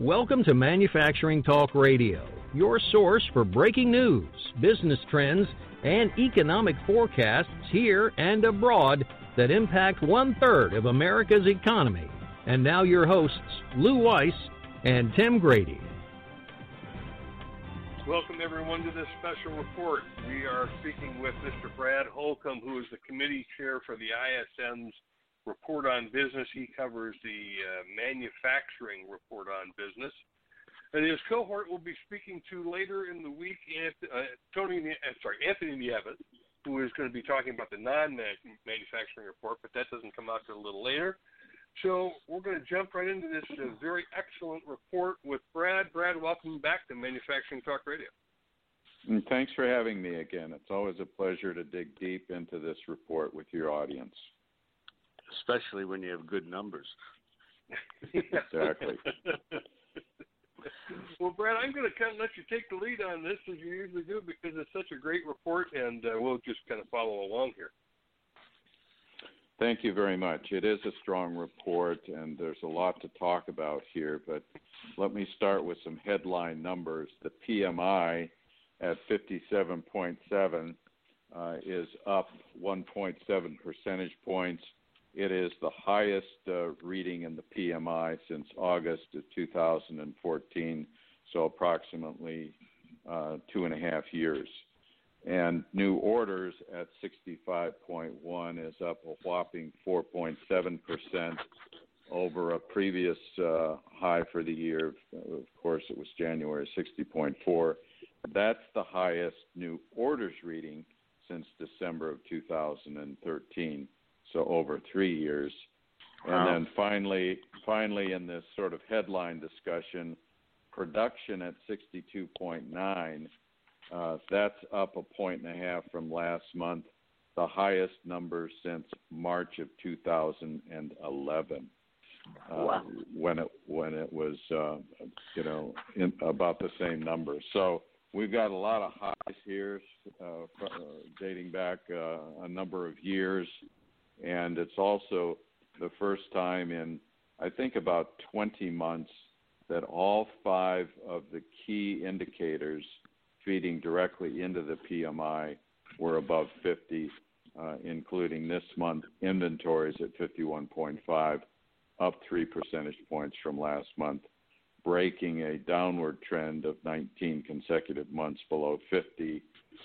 Welcome to Manufacturing Talk Radio, your source for breaking news, business trends, and economic forecasts here and abroad that impact one third of America's economy. And now, your hosts, Lou Weiss and Tim Grady. Welcome, everyone, to this special report. We are speaking with Mr. Brad Holcomb, who is the committee chair for the ISM's report on business. He covers the uh, manufacturing report on business. And his cohort will be speaking to later in the week uh, Tony, uh, sorry, Anthony Nieves, who is going to be talking about the non-manufacturing report, but that doesn't come out till a little later. So we're going to jump right into this uh, very excellent report with Brad. Brad, welcome back to Manufacturing Talk Radio. And thanks for having me again. It's always a pleasure to dig deep into this report with your audience especially when you have good numbers. exactly. well, Brad, I'm going to kind of let you take the lead on this as you usually do because it's such a great report, and uh, we'll just kind of follow along here. Thank you very much. It is a strong report, and there's a lot to talk about here. But let me start with some headline numbers. The PMI at 57.7 uh, is up 1.7 percentage points it is the highest uh, reading in the PMI since August of 2014, so approximately uh, two and a half years. And new orders at 65.1 is up a whopping 4.7% over a previous uh, high for the year. Of course, it was January 60.4. That's the highest new orders reading since December of 2013 so over three years. Wow. And then finally, finally, in this sort of headline discussion, production at 62.9. Uh, that's up a point and a half from last month, the highest number since March of 2011. Uh, when it when it was uh, you know in, about the same number. So we've got a lot of highs here, uh, uh dating back uh, a number of years and it's also the first time in I think about 20 months that all five of the key indicators feeding directly into the PMI were above 50, uh, including this month inventories at 51.5, up three percentage points from last month, breaking a downward trend of 19 consecutive months below 50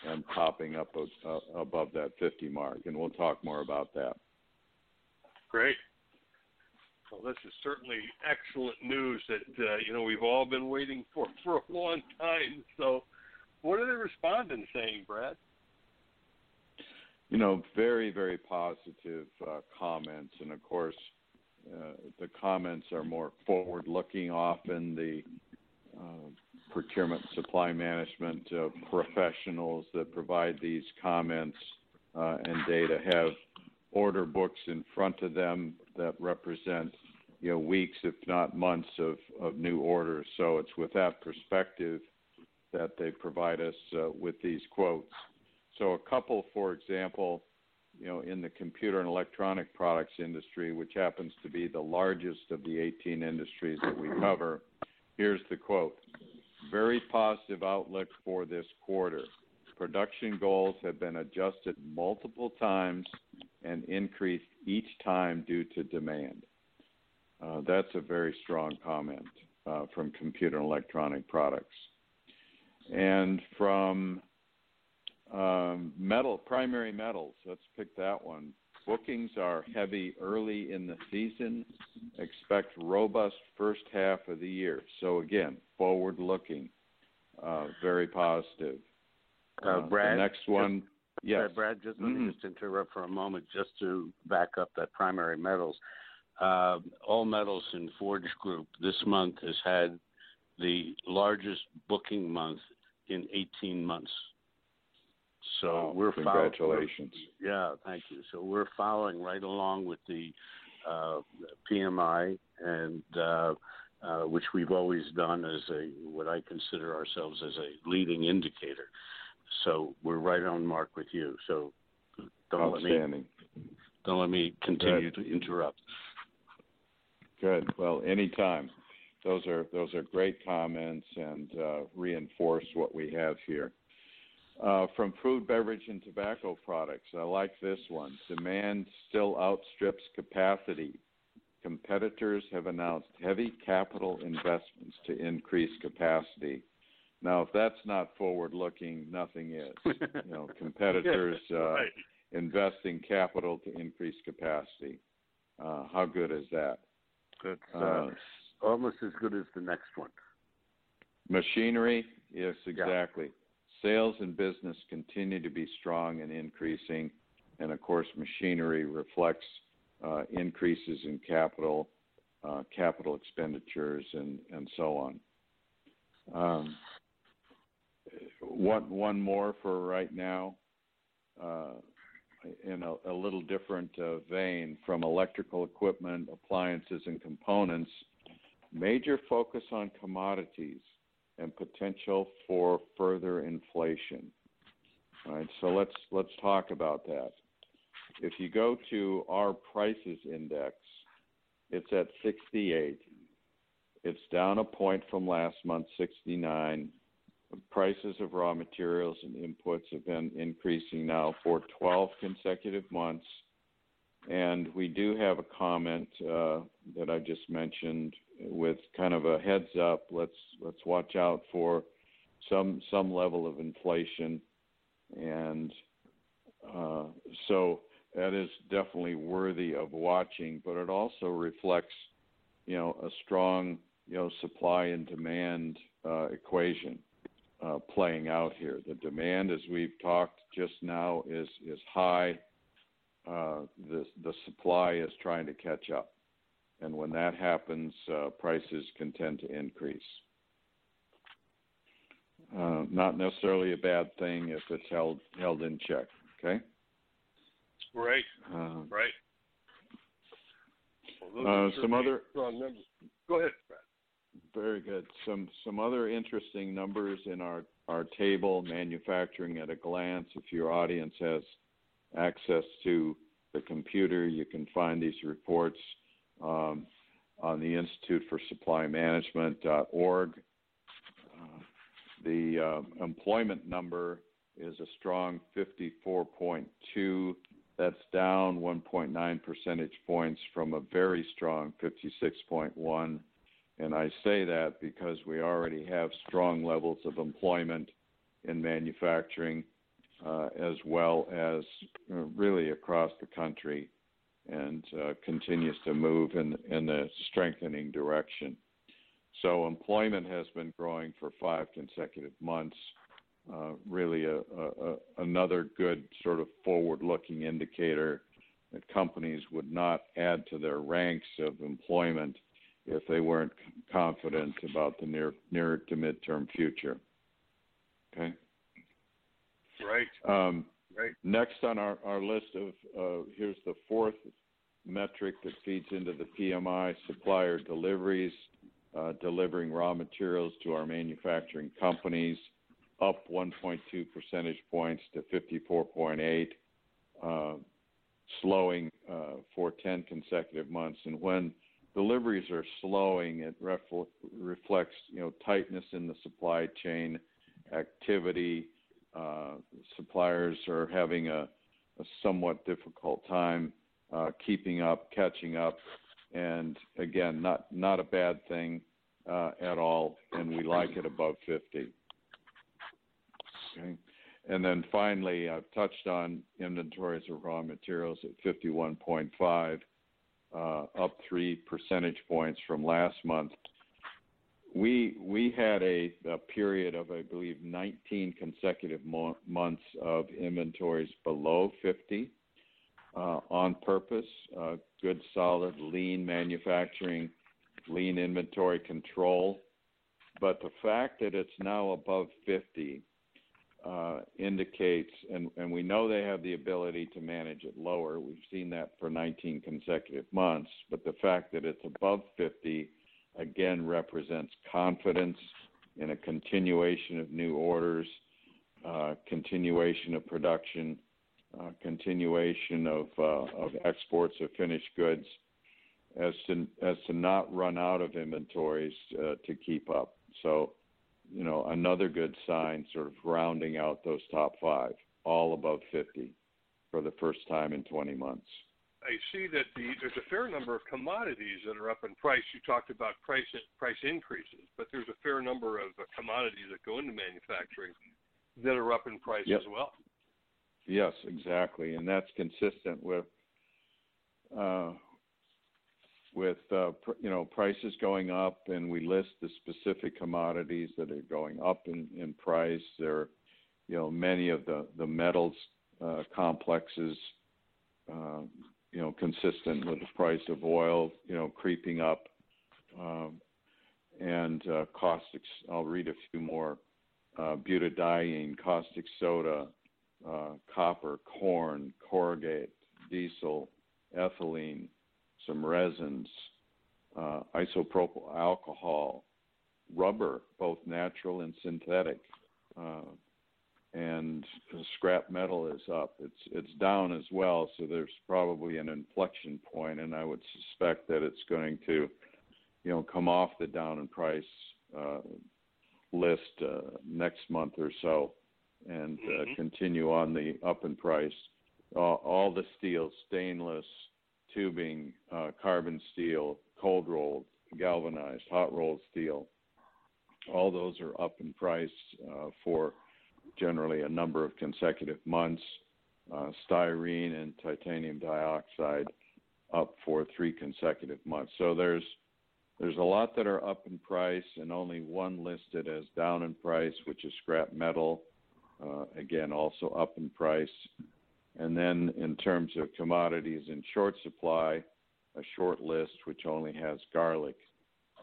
and popping up uh, above that 50 mark. And we'll talk more about that. Great. Well, this is certainly excellent news that uh, you know we've all been waiting for for a long time. So, what are the respondents saying, Brad? You know, very very positive uh, comments, and of course, uh, the comments are more forward looking. Often the uh, procurement supply management uh, professionals that provide these comments uh, and data have order books in front of them that represent you know weeks, if not months, of, of new orders. So it's with that perspective that they provide us uh, with these quotes. So a couple, for example, you know, in the computer and electronic products industry, which happens to be the largest of the 18 industries that we cover, here's the quote. Very positive outlook for this quarter. Production goals have been adjusted multiple times and increased each time due to demand. Uh, that's a very strong comment uh, from computer and electronic products. And from um, metal, primary metals, let's pick that one. Bookings are heavy early in the season. Expect robust first half of the year. So again, forward looking, uh, very positive. Uh, Brad, the next one. Yes. Brad, just let mm-hmm. me just interrupt for a moment just to back up that primary metals. Uh, all metals in Forge Group this month has had the largest booking month in 18 months. So wow, we're congratulations. Following, yeah, thank you. So we're following right along with the uh, PMI and uh, uh, which we've always done as a what I consider ourselves as a leading indicator. So we're right on mark with you. So don't let me don't let me continue Good. to interrupt. Good. Well, anytime. those are those are great comments and uh, reinforce what we have here. Uh, from food, beverage, and tobacco products, I like this one. Demand still outstrips capacity. Competitors have announced heavy capital investments to increase capacity. Now, if that's not forward-looking, nothing is. you know, competitors uh, right. investing capital to increase capacity. Uh, how good is that? It's uh, uh, almost as good as the next one. Machinery, yes, exactly. Yeah. Sales and business continue to be strong and increasing, and of course, machinery reflects uh, increases in capital, uh, capital expenditures, and and so on. Um, one one more for right now. Uh, in a, a little different uh, vein from electrical equipment, appliances, and components, major focus on commodities and potential for further inflation. All right, so let's let's talk about that. If you go to our prices index, it's at 68. It's down a point from last month, 69 prices of raw materials and inputs have been increasing now for 12 consecutive months. And we do have a comment uh, that I just mentioned with kind of a heads up. Let's let's watch out for some some level of inflation, and uh, so that is definitely worthy of watching. But it also reflects, you know, a strong you know supply and demand uh, equation uh, playing out here. The demand, as we've talked just now, is is high. Uh, the the supply is trying to catch up, and when that happens, uh, prices can tend to increase. Uh, not necessarily a bad thing if it's held held in check. Okay. Right. Uh, right. Well, uh, some other. Go ahead. Very good. Some some other interesting numbers in our our table, manufacturing at a glance. If your audience has access to the computer, you can find these reports um, on the Institute for Supply Management.org. Uh, the uh, employment number is a strong 54.2. That's down 1.9 percentage points from a very strong 56.1 and I say that because we already have strong levels of employment in manufacturing uh, as well as uh, really across the country and uh, continues to move in, in the strengthening direction. So employment has been growing for five consecutive months. Uh, really, a, a, another good sort of forward-looking indicator that companies would not add to their ranks of employment if they weren't confident about the near near to midterm future. Okay. Right. Um, right. Next on our, our list of uh, here's the fourth metric that feeds into the PMI: supplier deliveries, uh, delivering raw materials to our manufacturing companies, up 1.2 percentage points to 54.8. Uh, slowing uh, for 10 consecutive months. And when deliveries are slowing, it ref- reflects you know tightness in the supply chain activity. Uh, suppliers are having a, a somewhat difficult time uh, keeping up, catching up, and again, not not a bad thing uh, at all, and we like it above 50. Okay. And then finally, I've touched on inventories of raw materials at 51.5 uh, up three percentage points from last month. We we had a, a period of I believe 19 consecutive mo- months of inventories below 50 uh, on purpose. Uh, good, solid, lean manufacturing, lean inventory control. But the fact that it's now above 50 uh, indicates, and, and we know they have the ability to manage it lower. We've seen that for 19 consecutive months, but the fact that it's above 50 again represents confidence in a continuation of new orders, uh, continuation of production, uh, continuation of, uh, of exports of finished goods. as to as to not run out of inventories uh, to keep up. So, you know, another good sign, sort of rounding out those top five, all above 50 for the first time in 20 months. I see that the, there's a fair number of commodities that are up in price. You talked about price price increases, but there's a fair number of commodities that go into manufacturing that are up in price yep. as well. Yes, exactly, and that's consistent with uh, with uh, pr- you know prices going up, and we list the specific commodities that are going up in, in price. There, you know, many of the the metals uh, complexes, uh, you know, consistent with the price of oil, you know, creeping up, um, and uh, caustics. I'll read a few more: uh, butadiene, caustic soda, uh, copper, corn, corrugate, diesel, ethylene, some resins, uh, isopropyl alcohol, rubber, both natural and synthetic, uh, and scrap metal is up. It's it's down as well, so there's probably an inflection point, and I would suspect that it's going to, you know, come off the down in price uh, list uh, next month or so, and uh, mm-hmm. continue on the up in price. all the steel, stainless, tubing, uh, carbon steel, cold rolled, galvanized, hot rolled steel. All those are up in price uh, for generally a number of consecutive months. Uh, styrene and titanium dioxide up for three consecutive months. So there's there's a lot that are up in price, and only one listed as down in price, which is scrap metal. Uh, again, also up in price. And then in terms of commodities in short supply, a short list which only has garlic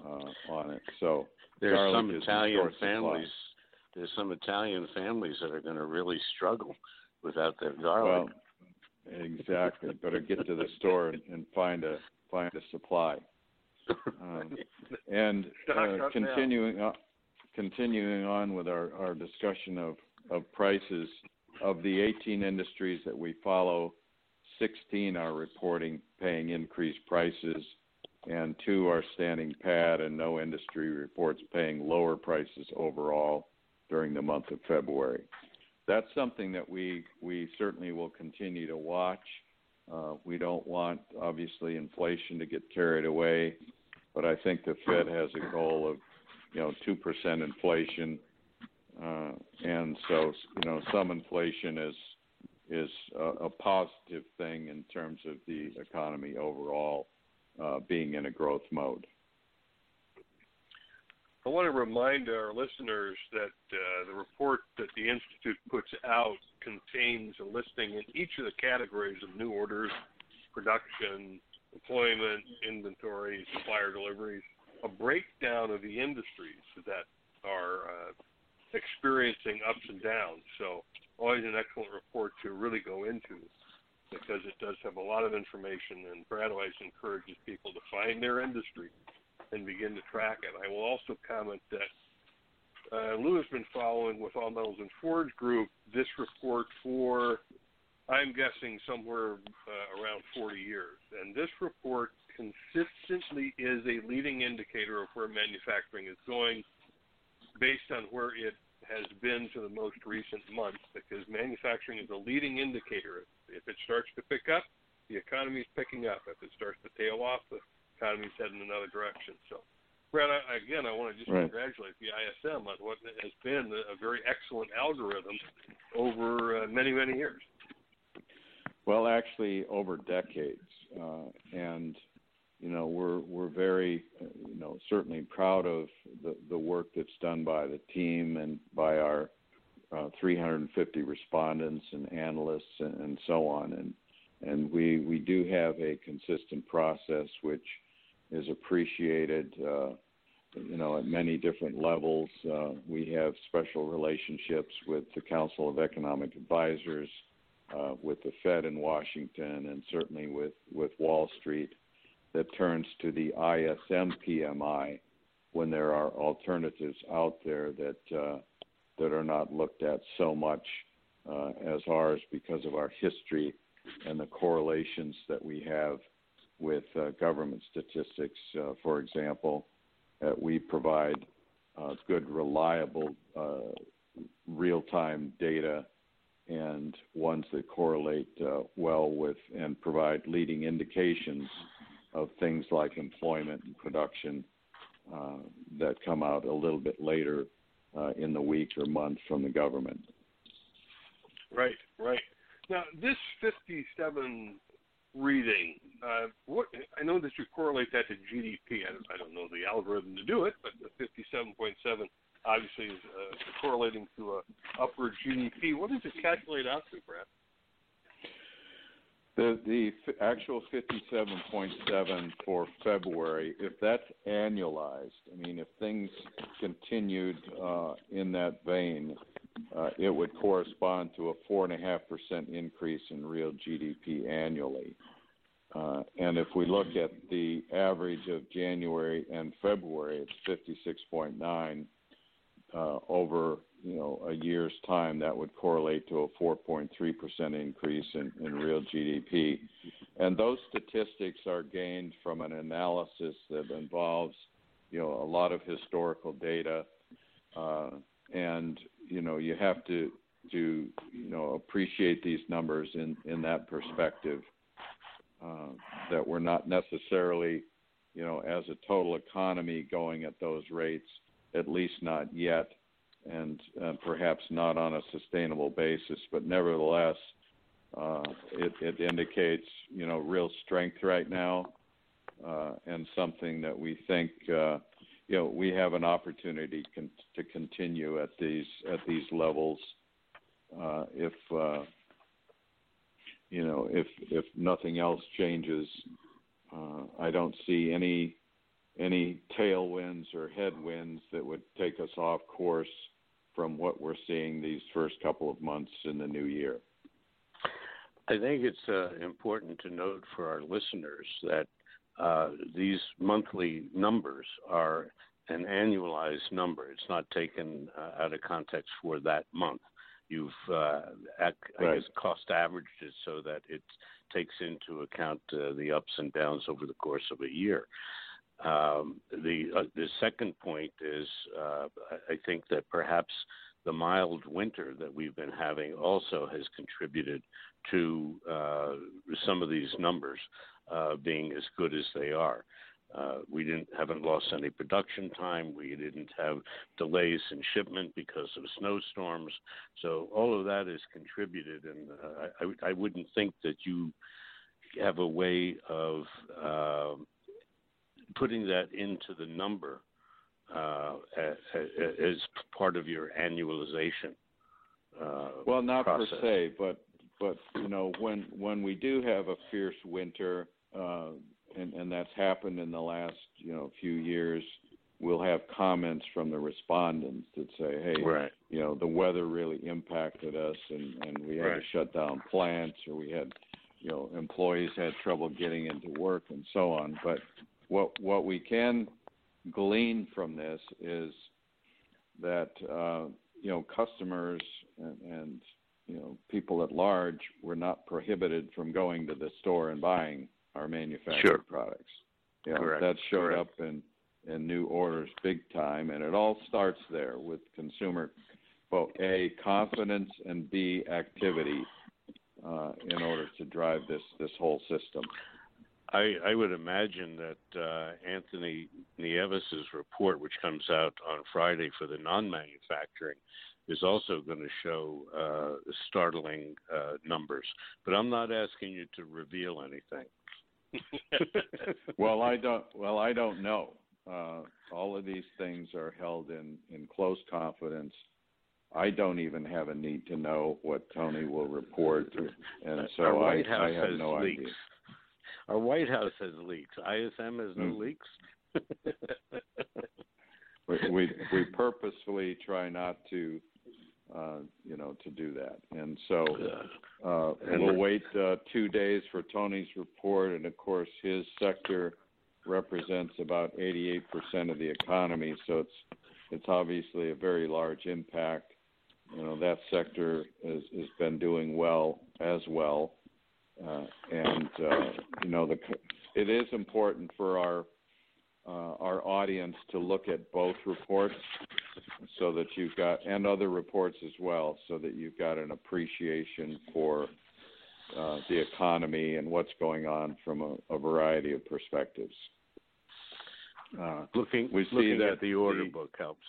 uh, on it. So there's some Italian families. Supply. There's some Italian families that are going to really struggle without their garlic. Well, exactly. Better get to the store and, and find a find a supply. Um, and uh, continuing on, continuing on with our, our discussion of, of prices, of the 18 industries that we follow, 16 are reporting paying increased prices, and two are standing pat, and no industry reports paying lower prices overall during the month of February. That's something that we, we certainly will continue to watch. Uh, we don't want, obviously, inflation to get carried away, but I think the Fed has a goal of, you know, 2% inflation uh, and so, you know, some inflation is is a, a positive thing in terms of the economy overall uh, being in a growth mode. I want to remind our listeners that uh, the report that the Institute puts out contains a listing in each of the categories of new orders, production, employment, inventory, supplier deliveries, a breakdown of the industries that are uh, experiencing ups and downs. So always an excellent report to really go into because it does have a lot of information and Brad always encourages people to find their industry and begin to track it. I will also comment that uh, Lou has been following with All Metals and Forge Group this report for, I'm guessing, somewhere uh, around 40 years. And this report consistently is a leading indicator of where manufacturing is going based on where it has been to the most recent months because manufacturing is a leading indicator. If it starts to pick up, the economy is picking up. If it starts to tail off, the economy is heading another direction. So, Brad, I, again, I want to just right. congratulate the ISM on what has been a, very excellent algorithm over uh, many, many years. Well, actually, over decades, uh, and you know we're we're very you know certainly proud of the the work that's done by the team and by our uh, 350 respondents and analysts and, and so on. And and we we do have a consistent process which is appreciated uh, you know at many different levels. Uh, we have special relationships with the Council of Economic Advisors uh, with the Fed in Washington and certainly with with Wall Street that turns to the ISM PMI when there are alternatives out there that uh, that are not looked at so much uh, as ours because of our history and the correlations that we have with uh, government statistics, uh, for example. we provide uh, good, reliable, uh, real time data and ones that correlate well with and provide leading indications of things like employment and production uh, that come out a little bit later uh, in the week or month from the government. Right, right. Now, this 57 reading, uh, what I know that you correlate that to GDP. I, I don't know the algorithm to do it, but the 57.7 obviously is uh, correlating to a upward GDP. What does it calculate out to, Brad? The the actual 57.7 for February, if that's annualized, I mean, if things continued uh, in that vein, uh, it would correspond to a 4.5% increase in real GDP annually. Uh, and if we look at the average of January and February, it's 56.9 uh, over you know a year's time, that would correlate to a 4.3 percent increase in, in real GDP. And those statistics are gained from an analysis that involves you know a lot of historical data, uh, and you know you have to to you know appreciate these numbers in in that perspective. Uh, that we're not necessarily, you know, as a total economy going at those rates at least not yet, and uh, perhaps not on a sustainable basis. But nevertheless, uh, it, it, indicates you know real strength right now, uh, and something that we think uh, you know we have an opportunity con- to continue at these at these levels uh, if uh, you know if if nothing else changes. I don't see any any tailwinds or headwinds that would take us off course from what we're seeing these first couple of months in the new year? I think it's uh, important to note for our listeners that uh, these monthly numbers are an annualized number. It's not taken uh, out of context for that month. You've, uh, ac- right. I guess, cost averaged it so that it takes into account uh, the ups and downs over the course of a year. Um, the uh, the second point is uh, I think that perhaps the mild winter that we've been having also has contributed to uh, some of these numbers uh, being as good as they are. Uh, we didn't haven't lost any production time. We didn't have delays in shipment because of snowstorms. So all of that has contributed, and uh, I, I wouldn't think that you have a way of um, putting that into the number uh, as part of your annualization. Uh, well, not process. per se, but but you know when when we do have a fierce winter, uh, and and that's happened in the last you know few years, we'll have comments from the respondents that say, hey, right. you know the weather really impacted us, and and we had right. to shut down plants, or we had you know employees had trouble getting into work and so on, but what what we can glean from this is that uh, you know customers and, and, you know people at large were not prohibited from going to the store and buying our manufactured sure. products. You know, Correct. that showed Correct. up in in new orders big time, and it all starts there with consumer, well, a confidence and b activity uh, in order to drive this this whole system. I, I would imagine that uh, Anthony Nieves' report, which comes out on Friday for the non-manufacturing, is also going to show uh, startling uh, numbers. But I'm not asking you to reveal anything. well, I don't. Well, I don't know. Uh, all of these things are held in in close confidence. I don't even have a need to know what Tony will report, and so I, I, have no leaks. idea. Our White House has leaks. ISM has no mm. leaks. we, we we purposefully try not to uh, you know, to do that. And so uh, we'll wait uh, two days for Tony's report, and of course, his sector represents about 88% of the economy, so it's it's obviously a very large impact. You know, that sector has, has been doing well as well. Uh, and uh, you know the it is important for our uh, our audience to look at both reports so that you've got and other reports as well so that you've got an appreciation for uh, the economy and what's going on from a, a variety of perspectives. Uh, looking we see looking that the order the, book helps.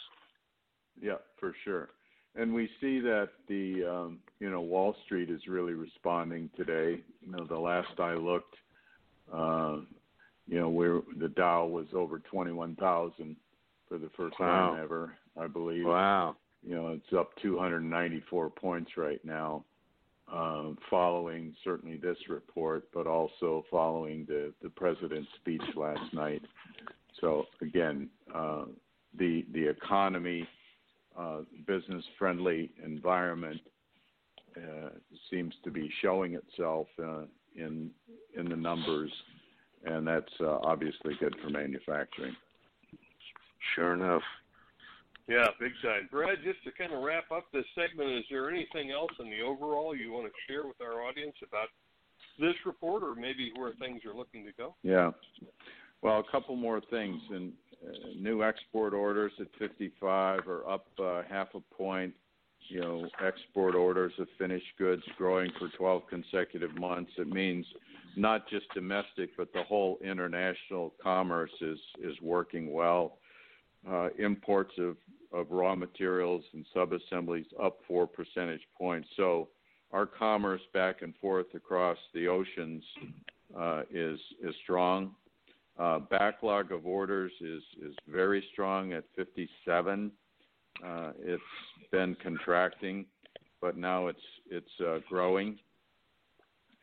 Yeah, for sure. And we see that the um, you know Wall Street is really responding today. You know, the last I looked, uh, you know, where the Dow was over twenty one thousand for the first wow. time ever, I believe. Wow. You know, it's up 294 points right now, uh, following certainly this report, but also following the the president's speech last night. So again, uh, the the economy, uh, business friendly environment uh, seems to be showing itself uh, in in the numbers, and that's uh, obviously good for manufacturing. Sure enough. Yeah, big time. Brad, just to kind of wrap up this segment, is there anything else in the overall you want to share with our audience about this report or maybe where things are looking to go? Yeah. Well, a couple more things. And uh, new export orders at 55 are up uh, half a point. You know, export orders of finished goods growing for 12 consecutive months. It means not just domestic, but the whole international commerce is is working well. Uh, imports of, of raw materials and subassemblies up four percentage points. So our commerce back and forth across the oceans uh, is is strong. Uh, backlog of orders is is very strong at 57. Uh, it's been contracting, but now it's it's uh, growing,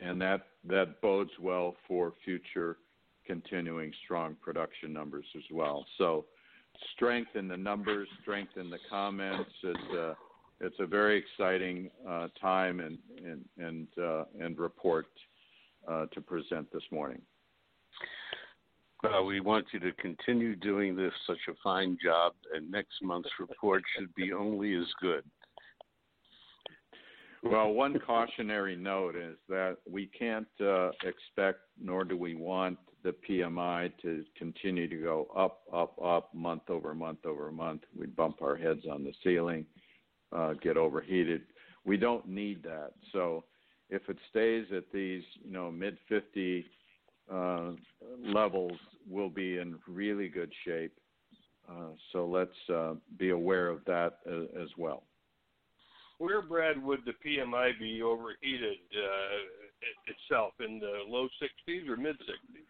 and that that bodes well for future continuing strong production numbers as well. So, strength in the numbers, strength in the comments. It's a it's a very exciting uh, time and and and uh, and report uh, to present this morning. Uh, we want you to continue doing this such a fine job, and next month's report should be only as good. Well, one cautionary note is that we can't uh, expect, nor do we want, the PMI to continue to go up, up, up, month over month over month. We bump our heads on the ceiling, uh, get overheated. We don't need that. So, if it stays at these, you know, mid 50 uh, levels, we'll be in really good shape. Uh, so let's uh, be aware of that as well. Where, Brad, would the PMI be overheated itself? In the low 60s or mid 60s?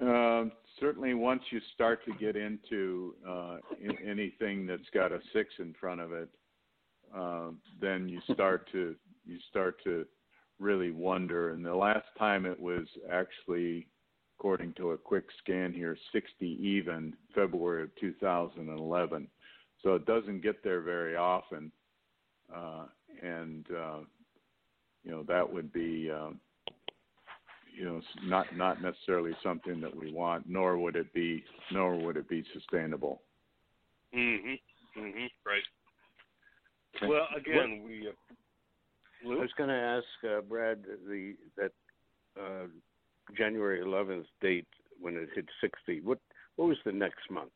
Um, certainly, once you start to get into anything that's got a six in front of it, then you start to you start to really wonder. And the last time it was actually, according to a quick scan here, 60 even, February of 2011. So it doesn't get there very often. Uh, and, uh, you know, that would be, uh, you know, not not necessarily something that we want, nor would it be, nor would it be sustainable. Mhm. Mhm. Right. Well, again, we Lou? I was going to ask uh, Brad the that uh, January 11th date when it hit 60. What what was the next month?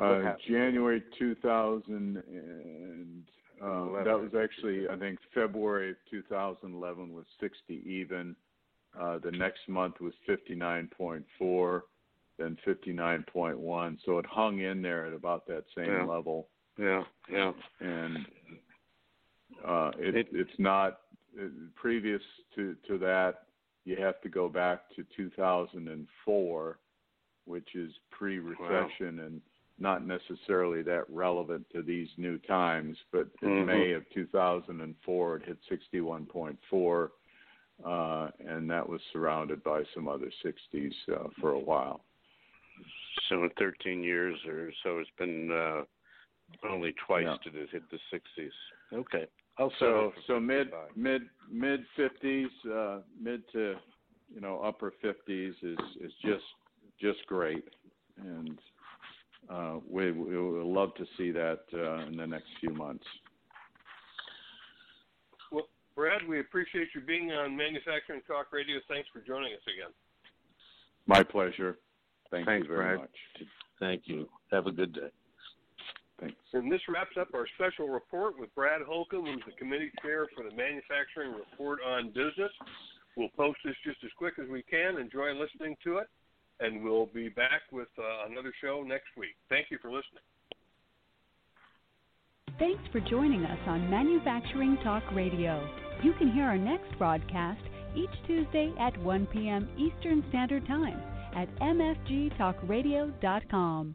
Uh, January 2000 and uh, that was actually I think February 2011 was 60 even. Uh, the next month was 59.4, then 59.1. So it hung in there at about that same yeah. level. Yeah, yeah. And uh, it, it, it's not uh, previous to, to that. You have to go back to 2004, which is pre-recession wow. and not necessarily that relevant to these new times. But in mm-hmm. May of 2004, it hit 61.4, uh, and that was surrounded by some other 60s uh, for a while. So in 13 years or so, it's been uh, only twice yeah. did it hit the 60s. Okay. So so mid mid mid fifties, uh, mid to you know upper fifties is is just just great, and uh, we we would love to see that uh, in the next few months. Well, Brad, we appreciate you being on Manufacturing Talk Radio. Thanks for joining us again. My pleasure. Thank Thanks, you very Brad. much. Thank you. Have a good day. Thanks. And this wraps up our special report with Brad Holcomb, who's the committee chair for the Manufacturing Report on Business. We'll post this just as quick as we can. Enjoy listening to it, and we'll be back with uh, another show next week. Thank you for listening. Thanks for joining us on Manufacturing Talk Radio. You can hear our next broadcast each Tuesday at 1 p.m. Eastern Standard Time at mfgtalkradio.com.